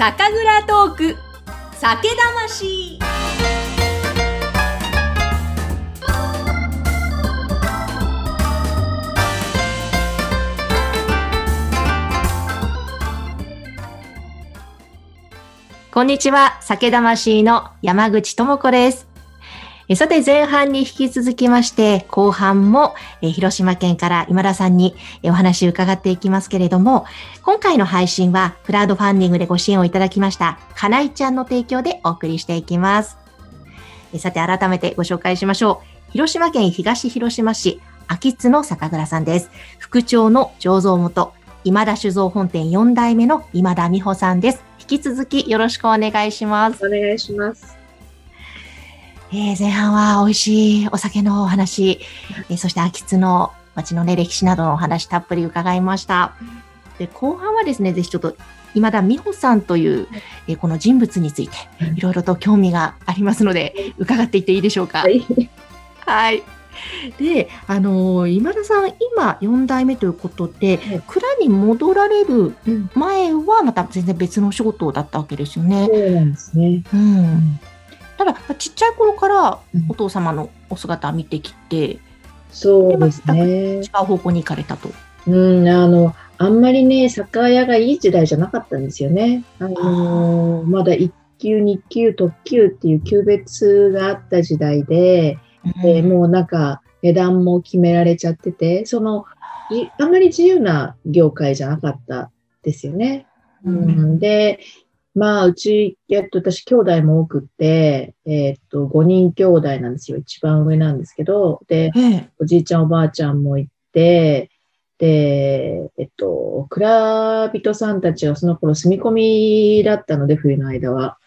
酒蔵トーク。酒魂。こんにちは、酒魂の山口智子です。さて、前半に引き続きまして、後半も、え広島県から今田さんにえお話を伺っていきますけれども、今回の配信は、クラウドファンディングでご支援をいただきました、かないちゃんの提供でお送りしていきます。えさて、改めてご紹介しましょう。広島県東広島市、秋津の酒蔵さんです。副長の醸造元、今田酒造本店4代目の今田美穂さんです。引き続きよろしくお願いします。お願いします。えー前半は美味しいお酒のお話、えーそして秋津の街のね、歴史などのお話たっぷり伺いました。で、後半はですね、ぜひちょっと今田美穂さんという、えーこの人物についてうんいろいろと興味がありますので、伺っていっていいでしょうか？はい。はい。で、あのー今田さん、今4代目ということで、はい蔵に戻られるうん前はまた全然別のお仕事だったわけですよね。そうなんですね。うん。ただ、ちっちゃい頃からうんお父様のお姿を見てきて、そうですね違。う方向に行かれたと。うん、あの、あんまりね、酒屋がいい時代じゃなかったんですよね。あのーまだ1級、2級、特級っていう級別があった時代で、でもうなんか値段も決められちゃってて、その、いあんまり自由な業界じゃなかったですよね。ううんん、で、まあ、うち、えっと、私、兄弟も多くって、えっと、5人兄弟なんですよ。一番上なんですけど、で、ええ。おじいちゃん、おばあちゃんもいて、で、えっと、蔵人さんたちはその頃住み込みだったので、冬の間は。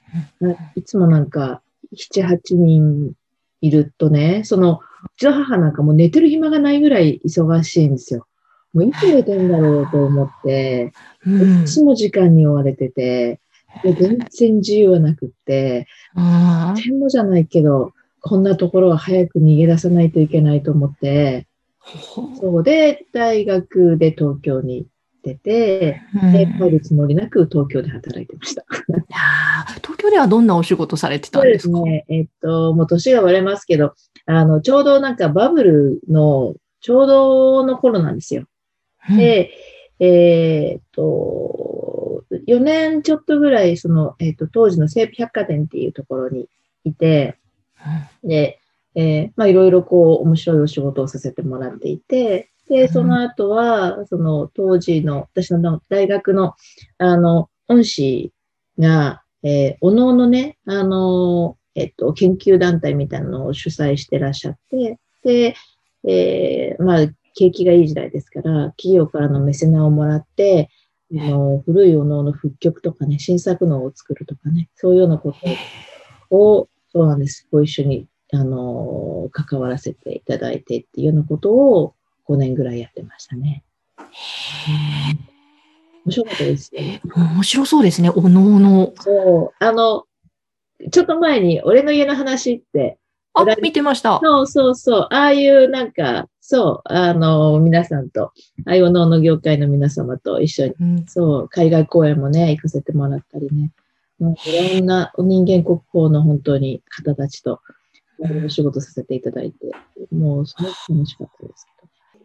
いつもなんか、7、8人いるとね、その、うちの母なんかもう寝てる暇がないぐらい忙しいんですよ。もういつ寝てんだろうと思って、うんいつも時間に追われてて、で全然自由はなくって、あとてもじゃないけど、こんなところは早く逃げ出さないといけないと思って、ーそうで、大学で東京に出て、うんで、帰るつもりなく東京で働いてました。東京ではどんなお仕事されてたそうでんですか？すね。えっと、もう年が割れますけど、あの、ちょうどなんかバブルの、ちょうどの頃なんですよ。うんで、えーっと、4年ちょっとぐらい、その、えーっと、当時の西武百貨店っていうところにいて、で、えーまあ、いろいろこう、面白いお仕事をさせてもらっていて、で、その後は、その、当時の、私の大学の、あの、恩師が、えー、おのおのね、あの、えっと、研究団体みたいなのを主催してらっしゃって、で、えーまあ、景気がいい時代ですから、企業からのメセナをもらって、あの古いお能の復曲とかね、新作能を作るとかね、そういうようなことを、そうなんです、ご一緒に、あの、関わらせていただいてっていうようなことを5年ぐらいやってましたね。面白かったですよね。面白そうですね、おのおの。そう、あの、ちょっと前に俺の家の話って、あ裏、見てました。そうそうそう、ああいうなんか、そう、あの、皆さんと、ああいうお能の業界の皆様と一緒に、うん。そう、海外公演もね、行かせてもらったりね、もういろんな人間国宝の本当に方たちと、お仕事させていただいて、もうすごく楽しかったです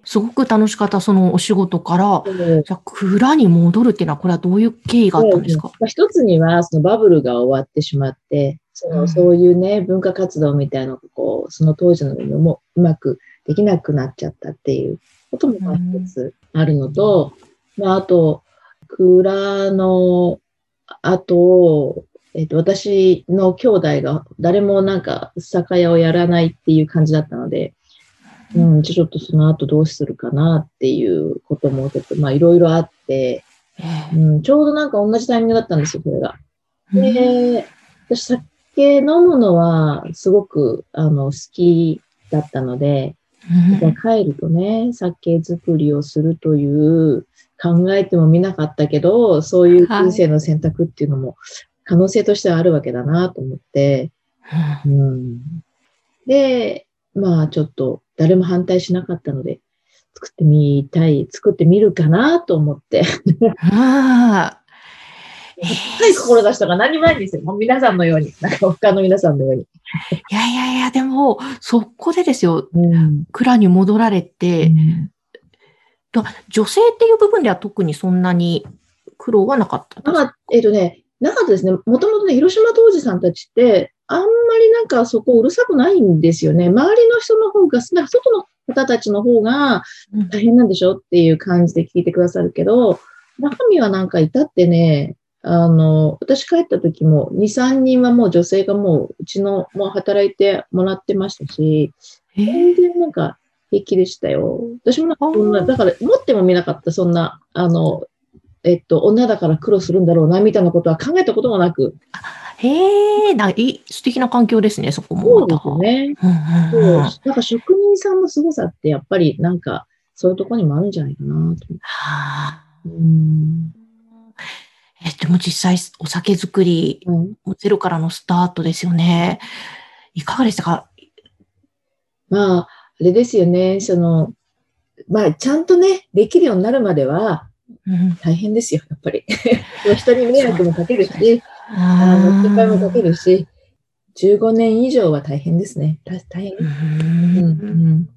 すごく楽しかったそのお仕事から。じゃあ蔵に戻るっていうのは、これはどういう経緯があったんですか？まあ、一つには、そのバブルが終わってしまって、そのうん。そういうね、文化活動みたいなのが、こう、その当時のよりもうまくできなくなっちゃったっていうことも一つあるのと、まあ、あと、蔵の後、えっと、私の兄弟が誰もなんか酒屋をやらないっていう感じだったので、うん、ちょっとその後どうするかなっていうこともちょっと、まあいろいろあって、えうん、ちょうどなんか同じタイミングだったんですよ、これが。えで、私酒飲むのはすごくあの好きだったので、うん帰るとね、酒造りをするという考えてもみなかったけど、そういう人生の選択っていうのも可能性としてはあるわけだなと思って、うん、で、まあちょっと誰も反対しなかったので、作ってみたい、作ってみるかなと思って。ああ。高い志とか何もないんですよ。もう皆さんのように。なんか他の皆さんのように。いやいやいや、でも、そこでですよ、うん。蔵に戻られて、だ女性っていう部分では特にそんなに苦労はなかったですなんか、えっ、とね、なかったですね。もともとね、広島当時さんたちって、あんまりなんかそこうるさくないんですよね。周りの人の方が、外の方たちの方がうん大変なんでしょ？っていう感じで聞いてくださるけど、中身はなんかいたってね、あの、私帰った時も2、3人はもう女性がもううちのもう働いてもらってましたし、えー全然なんか平気でしたよ。私もなんかだから持ってもみなかった、そんな、あの、えっと、女だから苦労するんだろうな、みたいなことは考えたこともなく。へえ、ないい素敵な環境ですね、そこも。そうですよね。そう。なんか職人さんの凄さってやっぱりなんか、そういうところにもあるんじゃないかなと。はあうん。え、でも実際お酒作り、うんゼロからのスタートですよね。いかがでしたか？まあ、あれですよね。その、まあ、ちゃんとね、できるようになるまではうん大変ですよ、やっぱり。人に迷惑もかけるし、あの、心配もかけるし、15年以上は大変ですね。た大変。ううんん。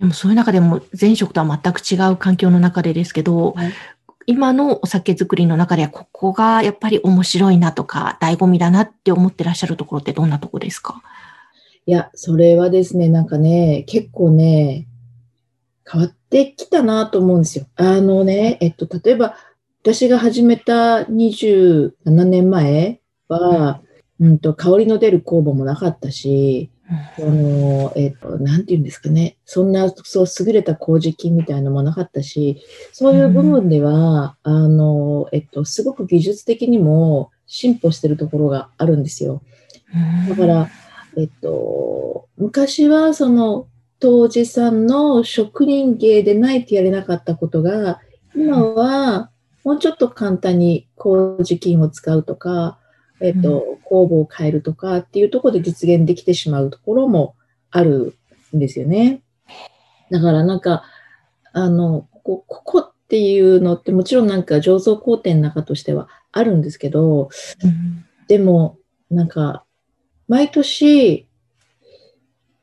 でもそういう中でも前職とは全く違う環境の中でですけど、はい今のお酒作りの中ではここがやっぱり面白いなとか醍醐味だなって思ってらっしゃるところってどんなとこですか？いや、それはですね、なんかね、結構ね、変わってきたなと思うんですよ。あのね、えっと、例えば、私が始めた27年前は、うんと、香りの出る酵母もなかったし、その、えっと、なんて言うんですかね。そんな、そう、優れた麹菌みたいなのもなかったし、そういう部分では、あの、えっと、すごく技術的にも進歩してるところがあるんですよ。だから、えっと、昔はその当時さんの職人芸でないとやれなかったことが、今はもうちょっと簡単に麹菌を使うとか、えっと、酵母を変えるとかっていうところで実現できてしまうところもあるんですよね。だからなんか、あの、ここここっていうのってもちろんなんか醸造工程の中としてはあるんですけど、うんでも、なんか、毎年、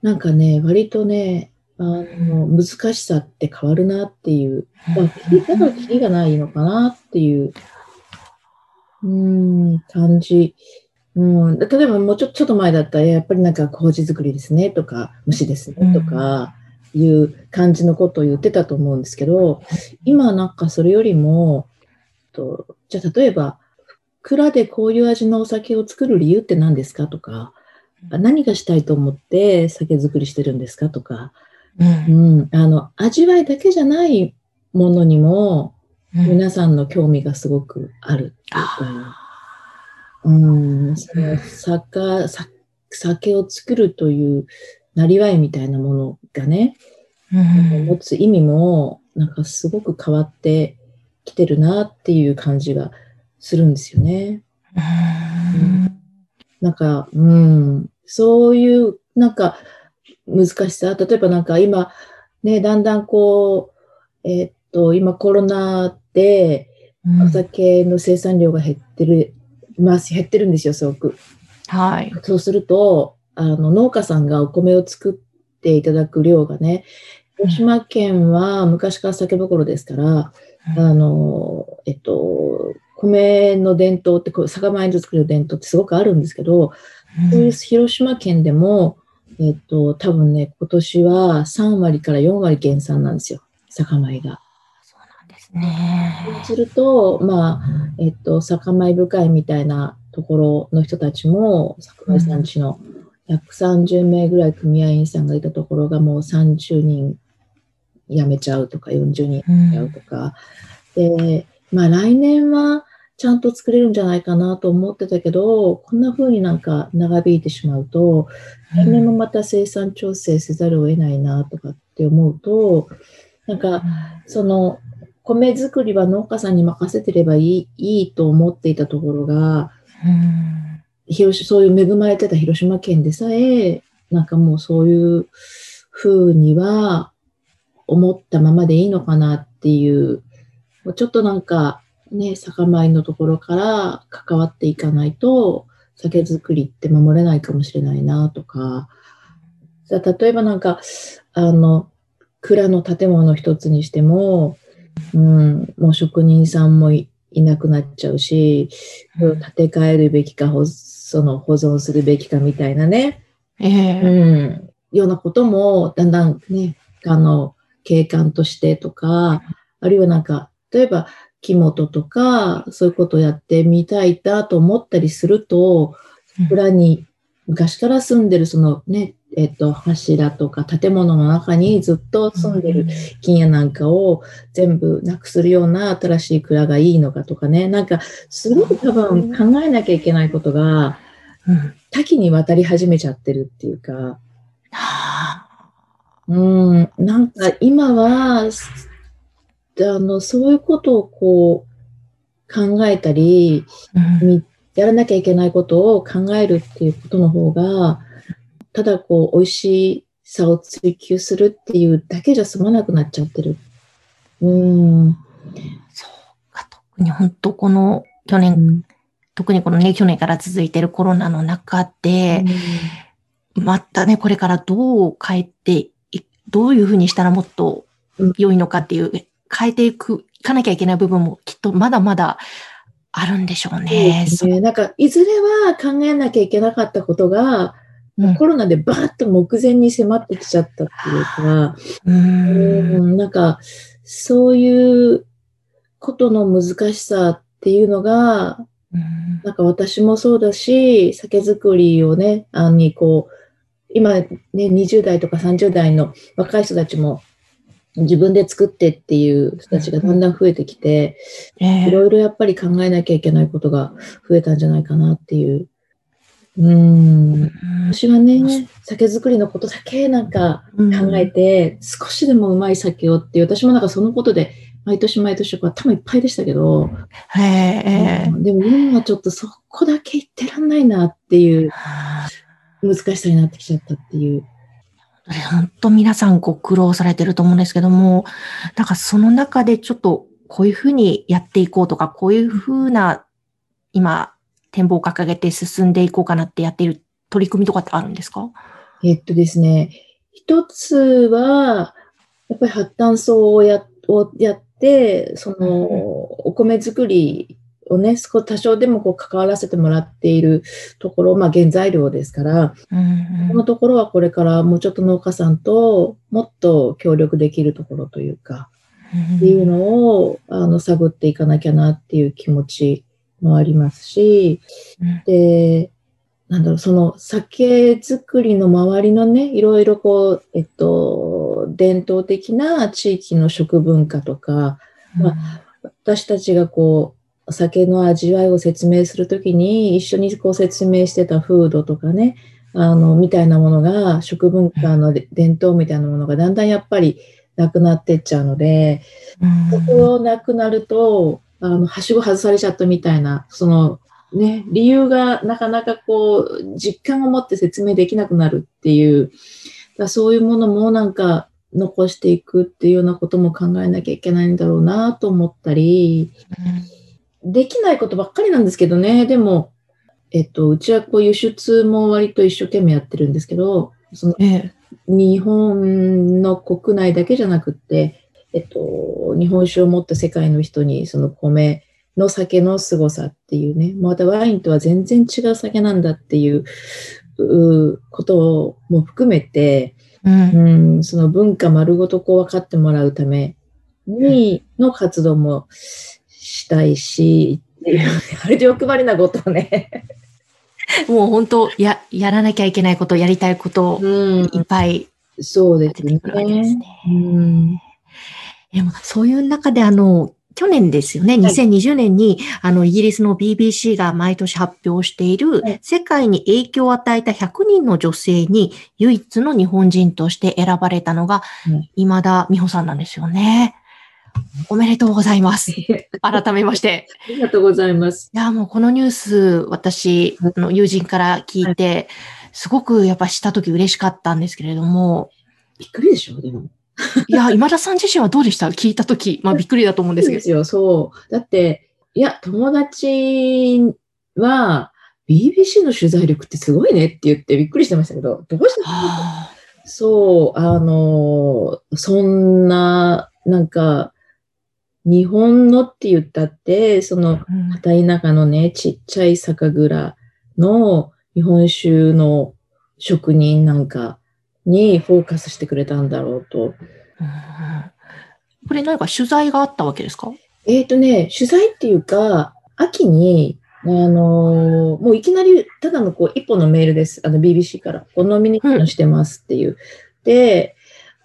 なんかね、割とね、あの、難しさって変わるなっていう。だからキリだからキリがないのかなっていう、うん、感じ。うん、例えばもうちょちょっと前だったら、やっぱりなんか麹作りですねとか、虫ですねとか、いう感じのことを言ってたと思うんですけど、今なんかそれよりも、とじゃあ例えば、蔵でこういう味のお酒を作る理由って何ですかとか、あ何がしたいと思って酒造りしてるんですかとか、うん。うん、あの、味わいだけじゃないものにも、うん。皆さんの興味がすごくあるっていうか、あうん、その酒、さ酒を作るというなりわいみたいなものがね、ーうん。持つ意味も、なんかすごく変わってきてるなっていう感じがするんですよね。うん。なんか、うん、そういう、なんか、難しさ。例えばなんか今、ね、だんだんこう、えーっと、今コロナでうん。お酒の生産量が減ってる、ます、減ってるんですよ、すごく。はい。そうすると、あの、農家さんがお米を作っていただく量がね、広島県は昔から酒どころですから、うんあの、えっと、米の伝統って、こう酒米の作りの伝統ってすごくあるんですけど、そういう広島県でも、えっと、多分ね、今年は3割から4割減産なんですよ、酒米が。ね。そうすると、まあ、えっと、酒米部会みたいなところの人たちも、酒米産地の130名ぐらい組合員さんがいたところがもう30人辞めちゃうとか、40人うんやうとか。で、まあ来年はちゃんと作れるんじゃないかなと思ってたけど、こんな風になんか長引いてしまうと、来年もまた生産調整せざるを得ないなとかって思うと、なんか、その、米作りは農家さんに任せてればいいいいと思っていたところが、うん。広島そういう恵まれてた広島県でさえ、なんかもうそういう風には思ったままでいいのかなっていう、もうちょっとなんか、ね、酒米のところから関わっていかないと、酒造りって守れないかもしれないなとか、じゃ例えばなんか、あの、蔵の建物一つにしても、うん、もう職人さんもいなくなっちゃうし、建て替えるべきか、その保存するべきかみたいなね、ええ。うん、ようなこともだんだんね、あの、景観としてとか、あるいはなんか、例えば、木本とか、そういうことをやってみたいなと思ったりすると、蔵に昔から住んでるそのね、えっと、柱とか建物の中にずっと住んでる金屋なんかを全部なくするような新しい蔵がいいのかとかね、なんかすごく多分考えなきゃいけないことが多岐にわたり始めちゃってるっていうか、うん、なんか今は、あの、そういうことをこう考えたり、やらなきゃいけないことを考えるっていうことの方が、ただこう、美味しさを追求するっていうだけじゃ済まなくなっちゃってる。うん。そうか、特に本当この去年、うん、特にこのね、去年から続いてるコロナの中で、うん、またね、これからどう変えてどういうふうにしたらもっと良いのかっていう、変えていく、いかなきゃいけない部分もきっとまだまだあるんでしょうね。うねなんか、いずれは考えなきゃいけなかったことが、うん、コロナでバーッと目前に迫ってきちゃったっていうか、うん。なんか、そういうことの難しさっていうのが、なんか私もそうだし、酒造りをね、あにこう、今ね、20代とか30代の若い人たちも自分で作ってっていう人たちがだんだん増えてきて、いろいろやっぱり考えなきゃいけないことが増えたんじゃないかなっていう。うん。私はね、酒造りのことだけなんか考えて、少しでもうまい酒をっていう、私もなんかそのことで毎年毎年頭いっぱいでしたけど、へでも今はちょっとそこだけ言ってらんないなっていう。難しさになってきちゃったっていう。本当皆さんご苦労されてると思うんですけども、なんかその中でちょっとこういうふうにやっていこうとか、こういうふうな今展望を掲げて進んでいこうかなってやっている取り組みとかってあるんですか？えっとですね、一つは、やっぱり発炭層をやをやって、その、お米作りをね、多少でもこう関わらせてもらっているところ、まあ原材料ですから、うんうん、このところはこれからもうちょっと農家さんともっと協力できるところというか、っていうのをあの探っていかなきゃなっていう気持ちもありますし、で、なんだろう、その酒造りの周りのね、いろいろこう、えっと、伝統的な地域の食文化とか、まあ、私たちがこう、お酒の味わいを説明するときに一緒にこう説明してた風土とかね、あの、みたいなものが、食文化の伝統みたいなものがだんだんやっぱりなくなってっちゃうので、そこをなくなると、あの、はしご外されちゃったみたいな、その、ね、理由がなかなかこう、実感を持って説明できなくなるっていう、だそういうものもなんか残していくっていうようなことも考えなきゃいけないんだろうなと思ったり、うんできないことばっかりなんですけどね。でも、えっと、うちはこう輸出も割と一生懸命やってるんですけど、その、日本の国内だけじゃなくって、えっと、日本酒を持った世界の人にその米の酒の凄さっていうね、またワインとは全然違う酒なんだっていうことも含めて、うん、うん、その文化丸ごとこう分かってもらうためにの活動もしたいし、う、あれで欲張りなことをね。もう本当、や、やらなきゃいけないこと、やりたいことをいっぱい、うん、そうですね。うん、でもそういう中であの、去年ですよね、2020年に、はい、あの、イギリスの BBC が毎年発表している、はい、世界に影響を与えた100人の女性に唯一の日本人として選ばれたのが、今田美穂さんなんですよね。おめでとうございます。改めまして。ありがとうございます。いや、もうこのニュース、私、あの友人から聞いて、すごくやっぱしたとき嬉しかったんですけれども。びっくりでしょ、でも。いや、今田さん自身はどうでした？聞いたとき。まあびっくりだと思うんですけど。ですよ、そう。だって、いや、友達は、BBC の取材力ってすごいねって言ってびっくりしてましたけど、どうしてそう、あの、そんな、なんか、日本のって言ったって、その、片田舎のね、ちっちゃい酒蔵の日本酒の職人なんかにフォーカスしてくれたんだろうと。これ何か取材があったわけですか？えっ、ー、とね、取材っていうか、秋に、あのー、もういきなり、ただのこう、一本のメールです。あの、BBC から。このノミネーションしてますっていう。うん、で、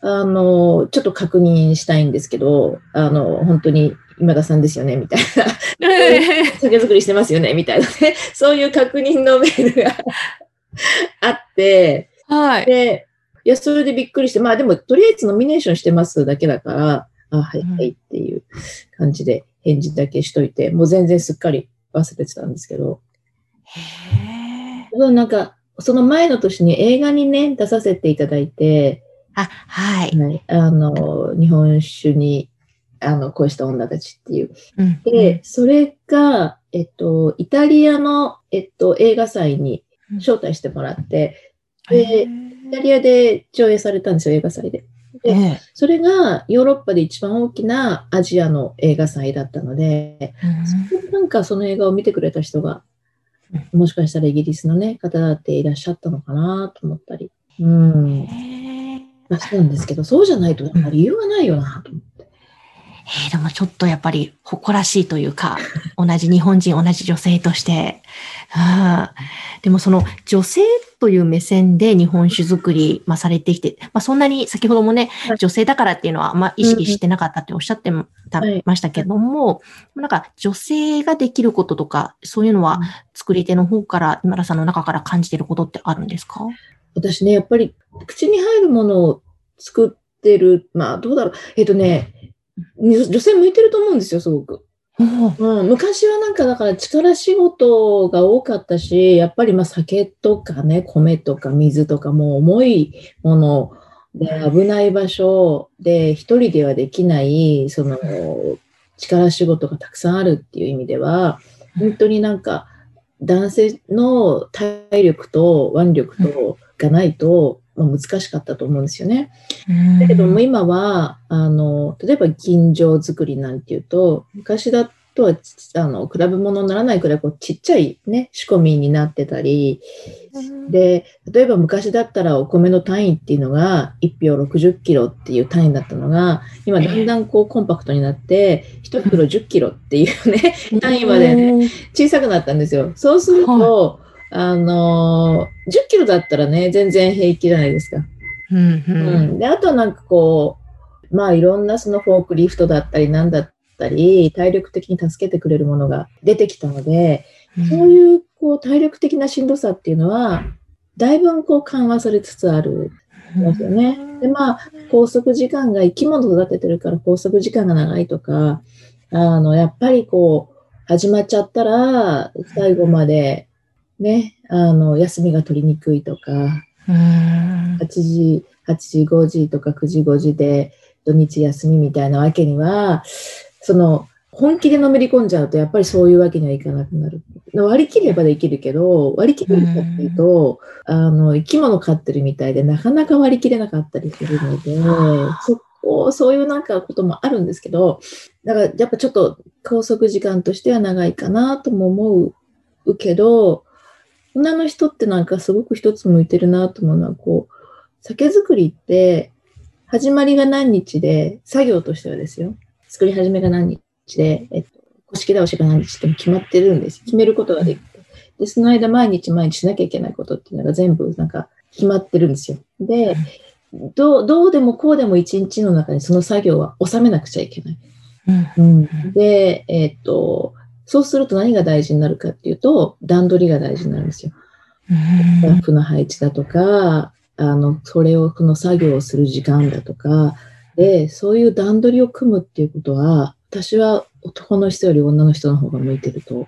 あのー、ちょっと確認したいんですけど、あの、本当に今田さんですよね、みたいな。酒造りしてますよね、みたいなね。そういう確認のメールがあって、はい。で、いや、それでびっくりして、まあでも、とりあえずノミネーションしてますだけだから、あ、はいはいっていう感じで返事だけしといて、もう全然すっかり忘れてたんですけど。へえ。なんか、その前の年に映画にね、出させていただいて、あ、はい。はい、あの、日本酒に、あの、恋した女たちっていう。うん、で、それが、えっと、イタリアの、えっと、映画祭に招待してもらって、で、イタリアで上映されたんですよ、映画祭で。で、それがヨーロッパで一番大きなアジアの映画祭だったので、うん、なんかその映画を見てくれた人が、もしかしたらイギリスのね、方だっていらっしゃったのかなと思ったり。うん。まあ、そうなんですけど、そうじゃないと、理由がないよなと思って。えー、でもちょっとやっぱり誇らしいというか、同じ日本人、同じ女性として、うん、でもその女性という目線で日本酒作り、まあ、されてきて、まあ、そんなに先ほどもね、はい、女性だからっていうのはあんま意識してなかったっておっしゃってましたけども、はい、なんか女性ができることとか、そういうのは作り手の方から、今田さんの中から感じていることってあるんですか？私ね、やっぱり口に入るものを作ってる、まあどうだろう、えっ、とね、女性向いてると思うんですよ、すごく。うん、昔はなんかだから力仕事が多かったし、やっぱりま酒とかね、米とか水とかもう重いもので危ない場所で一人ではできない、その力仕事がたくさんあるっていう意味では、本当になんか男性の体力と腕力とがないと、まあ、難しかったと思うんですよね。だけども今は、あの、例えば銀醸作りなんていうと、昔だとは、あの、比べ物にならないくらいこうちっちゃいね、仕込みになってたり、で、例えば昔だったらお米の単位っていうのが1票60キロっていう単位だったのが、今だんだんこうコンパクトになって、1袋10キロっていうね、単位までね、小さくなったんですよ。そうすると、あのー、10キロだったらね、全然平気じゃないですか。うん、うんうん、で、あとなんかこう、まあいろんなそのフォークリフトだったりなんだったり、体力的に助けてくれるものが出てきたので、うん、そういうこう体力的なしんどさっていうのは、だいぶこう緩和されつつあるんですよね。で、まあ、拘束時間が生き物育ててるから拘束時間が長いとか、あの、やっぱりこう、始まっちゃったら、最後までね、あの、休みが取りにくいとか、8時、8時5時とか9時5時で土日休みみたいなわけには、その、本気でのめり込んじゃうと、やっぱりそういうわけにはいかなくなる。割り切ればできるけど、割り切れるかっていうと、あの、生き物飼ってるみたいで、なかなか割り切れなかったりするので、そこ、そういうなんかこともあるんですけど、だからやっぱちょっと拘束時間としては長いかなとも思うけど、女の人ってなんかすごく一つ向いてるなと思うのは、こう、酒造りって、始まりが何日で、作業としてはですよ。作り始めが何日で、えっと、古式倒しが何日って決まってるんです。決めることができて。で、その間毎日毎日しなきゃいけないことっていうのが全部なんか決まってるんですよ。で、どう、どうでもこうでも一日の中にその作業は収めなくちゃいけない。うん、で、えっと、そうすると何が大事になるかっていうと、段取りが大事になるんですよ。スタッフの配置だとか、あの、それを、この作業をする時間だとか、で、そういう段取りを組むっていうことは、私は男の人より女の人の方が向いてると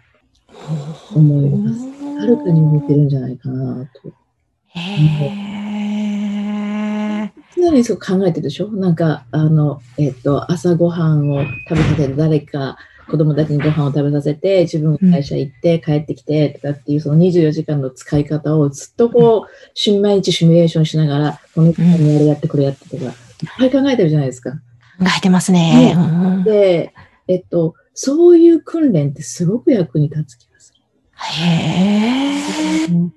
思います。はるかに向いてるんじゃないかなと。へ常にそう考えてるでしょ？なんか、あの、えっ、ー、と、朝ごはんを食べさせる誰か子供たちにご飯を食べさせて、自分が会社行って帰ってきてとかっていう、その24時間の使い方をずっとこう、毎日シミュレーションしながら、この時間にあれやってこれやってとか、いっぱい考えてるじゃないですか。考えてますね。で、えっと、そういう訓練ってすごく役に立つ気がする。へー。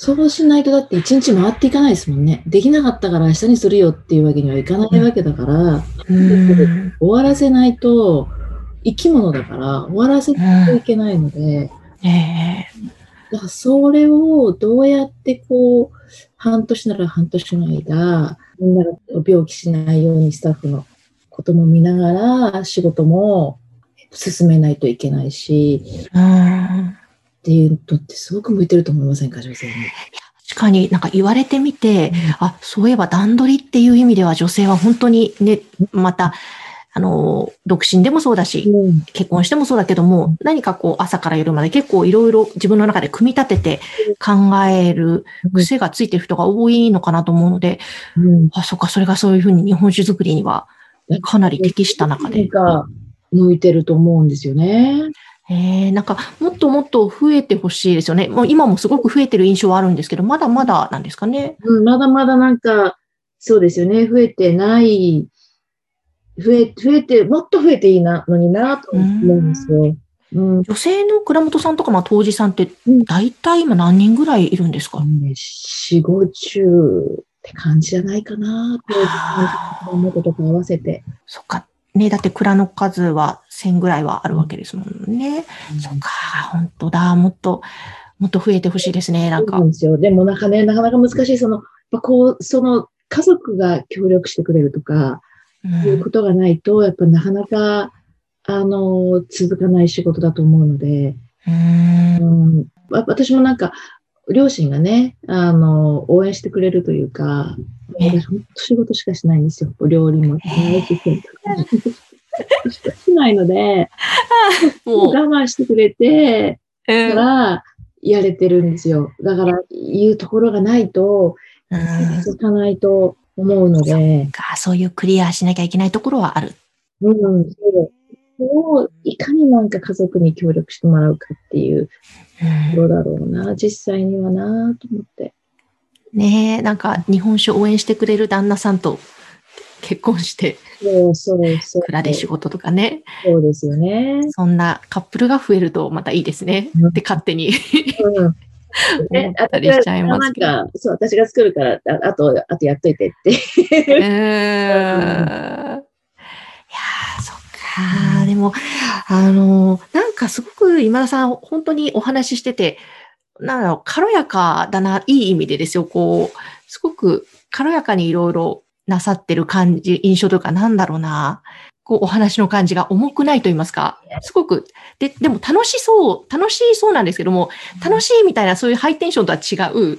そうしないとだって一日回っていかないですもんね。できなかったから明日にするよっていうわけにはいかないわけだから、終わらせないと、生き物だから終わらせないといけないので、だからそれをどうやってこう、半年なら半年の間、みんなが病気しないようにスタッフのことも見ながら仕事も進めないといけないし、っていうのってすごく向いてると思いませんか、女性に。確かになんか言われてみて、うん、あ、そういえば段取りっていう意味では女性は本当にね、また、あの、独身でもそうだし、うん、結婚してもそうだけども、何かこう朝から夜まで結構いろいろ自分の中で組み立てて考える癖がついてる人が多いのかなと思うので、うん、あ、そっか、それがそういうふうに日本酒作りにはかなり適した中で。向いてると思うんですよね。えー、なんか、もっともっと増えてほしいですよね。もう今もすごく増えてる印象はあるんですけど、まだまだなんですかね。うん、まだまだなんか、そうですよね。増えてない、増え、増えて、もっと増えていいな、のになと思うんですよ。うん、女性の倉本さんとか、まあ、当時さんって、大体今何人ぐらいいるんですか、うん、ね、四五十って感じじゃないかな、当時のこととか合わせて。そっか。ね、だって蔵の数は1000ぐらいはあるわけですもんね。うん、そっか、本当だ。もっと、もっと増えてほしいですね、なんか。ですよ。でもなんかね、なかなか難しい。その、こう、その家族が協力してくれるとか、うん、いうことがないと、やっぱなかなか、あの、続かない仕事だと思うので、うん、私もなんか、両親がね、あの、応援してくれるというか、私、本当仕事しかしないんですよ。お料理も。しないし、しかしないので、もう。我慢してくれて、から、やれてるんですよ。だから、言うところがないと、続かないと思うので。そういうクリアしなきゃいけないところはある。うん、そう。をいかになんか家族に協力してもらうかっていうところだろうな、実際にはなと思って。ねえ、なんか日本酒応援してくれる旦那さんと結婚して、そうそうそう。蔵で仕事とかね。そうですよね。そんなカップルが増えるとまたいいですね。うん、って勝手に。うん 思ったりしちゃいますけど。なんか、そう、私が作るから、ああと、あとやっといてって。え ー、ああ、でも、あの、なんかすごく今田さん、本当にお話ししてて、なんだろう、軽やかだな、いい意味でですよ、こう、すごく軽やかにいろいろなさってる感じ、印象というか、なんだろうな。こう、お話の感じが重くないと言いますか、すごく、で、でも楽しそう、楽しそうなんですけども、楽しいみたいなそういうハイテンションとは違う、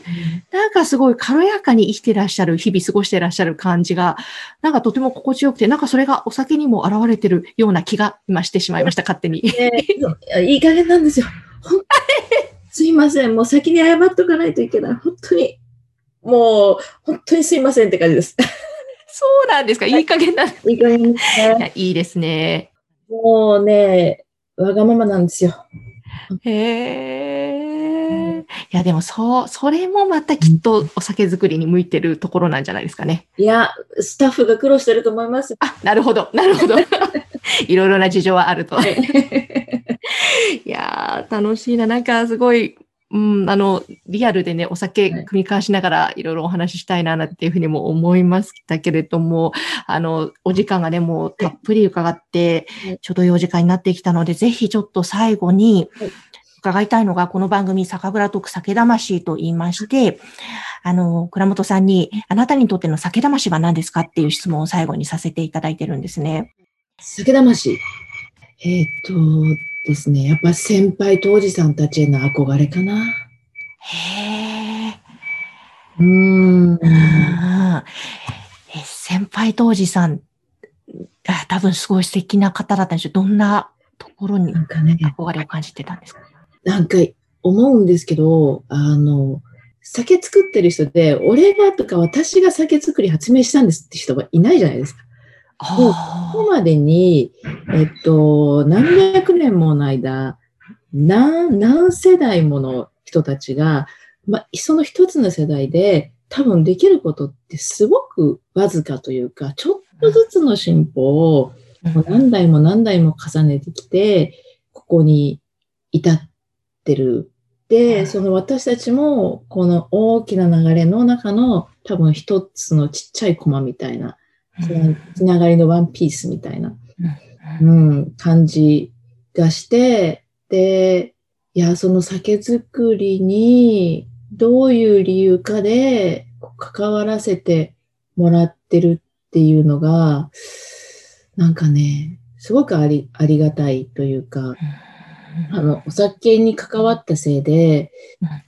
なんかすごい軽やかに生きてらっしゃる、日々過ごしてらっしゃる感じが、なんかとても心地よくて、なんかそれがお酒にも現れてるような気が今してしまいました、勝手に。えー、いい加減なんですよ。すいません。もう先に謝っとかないといけない。本当に。もう、本当にすいませんって感じです。そうなんですか？いい加減な。いい加減ですね。いいですね。もうね、わがままなんですよ。へえ。いや、でも、そう、それもまたきっとお酒作りに向いてるところなんじゃないですかね。いや、スタッフが苦労してると思います。あ、なるほど、なるほど。いろいろな事情はあると。いやー、楽しいな。なんか、すごい、うん、あの、リアルでね、お酒組み交わしながらいろいろお話ししたいな、なんていうふうにも思いましたけれども、あの、お時間がね、もうたっぷり伺って、ちょうどいいお時間になってきたので、ぜひちょっと最後に、伺いたいのが、この番組、酒蔵トーク酒魂と言いまして、あの、倉本さんに、あなたにとっての酒魂は何ですかっていう質問を最後にさせていただいてるんですね。酒魂。えっ、と、ですね。やっぱ先輩当時さんたちへの憧れかな。へえ。うん。え先輩当時さん、多分すごい素敵な方だったんでしょどんなところに憧れを感じてたんですか？なんか思うんですけど、あの、酒作ってる人で、俺がとか私が酒作り発明したんですって人はいないじゃないですか。ここまでに、えっと、何百年もの間、何、何世代もの人たちが、まあ、その一つの世代で多分できることってすごくわずかというか、ちょっとずつの進歩を何代も何代も重ねてきて、ここに至ってる。で、その私たちもこの大きな流れの中の多分一つのちっちゃいコマみたいな、つながりのワンピースみたいな、うん、感じがして、で、いや、その酒造りにどういう理由かで関わらせてもらってるっていうのが、なんかね、すごくあり、ありがたいというか、あの、お酒に関わったせいで、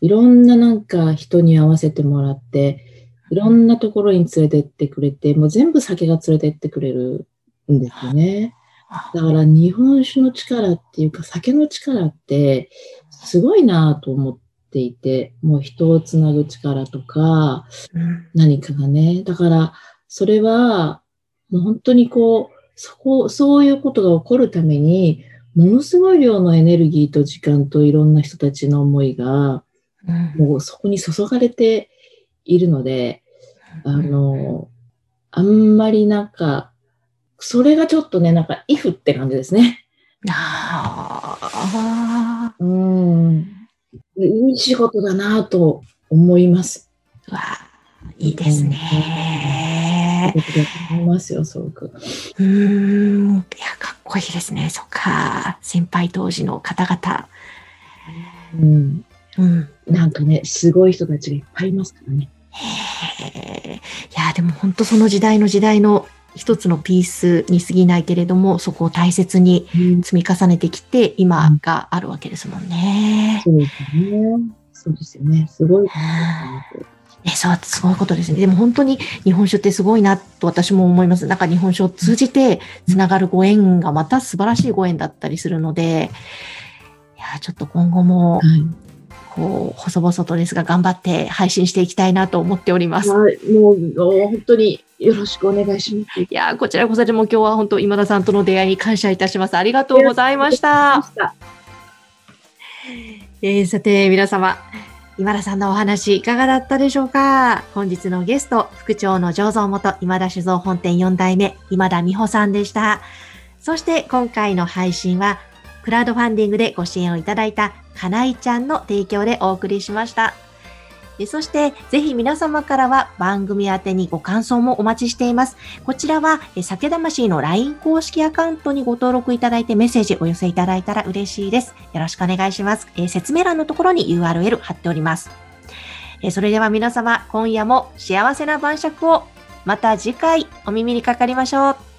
いろんななんか人に会わせてもらって、いろんなところに連れてってくれて、もう全部酒が連れてってくれるんですよね。だから日本酒の力っていうか酒の力ってすごいなと思っていて、もう人をつなぐ力とか、何かがね。だからそれはもう本当にこう、そこ、そういうことが起こるために、ものすごい量のエネルギーと時間といろんな人たちの思いが、もうそこに注がれているので、あの、あんまりなんか、それがちょっとね、なんか、イフって感じですね。ああ。うん。いい仕事だなと思います。わあ、いいですね。思いますよ、すごく。うん。いや、かっこいいですね。そっか。先輩当時の方々。うん。うん。なんかね、すごい人たちがいっぱいいますからね。へいや、でも本当その時代の時代の一つのピースに過ぎないけれども、そこを大切に積み重ねてきて、今があるわけですもんね。そうですね。そうですよね。すごい。え、そう、すごいことですね。でも本当に日本酒ってすごいなと私も思います。なんか日本酒を通じてつながるご縁がまた素晴らしいご縁だったりするので、いや、ちょっと今後もこう、細々とですが頑張って配信していきたいなと思っております。はい、もう、本当によろしくお願いします。いや、こちらこそでも今日は本当今田さんとの出会いに感謝いたします。ありがとうございました。したえー、さて、皆様、今田さんのお話いかがだったでしょうか？本日のゲスト、副長の醸造元今田酒造本店4代目、今田美穂さんでした。そして今回の配信は、クラウドファンディングでご支援をいただいたかないちゃんの提供でお送りしました。そして、ぜひ皆様からは番組宛てにご感想もお待ちしています。こちらは、酒魂の LINE 公式アカウントにご登録いただいてメッセージお寄せいただいたら嬉しいです。よろしくお願いします。え説明欄のところに URL 貼っております。えそれでは皆様、今夜も幸せな晩酌を。また次回お耳にかかりましょう。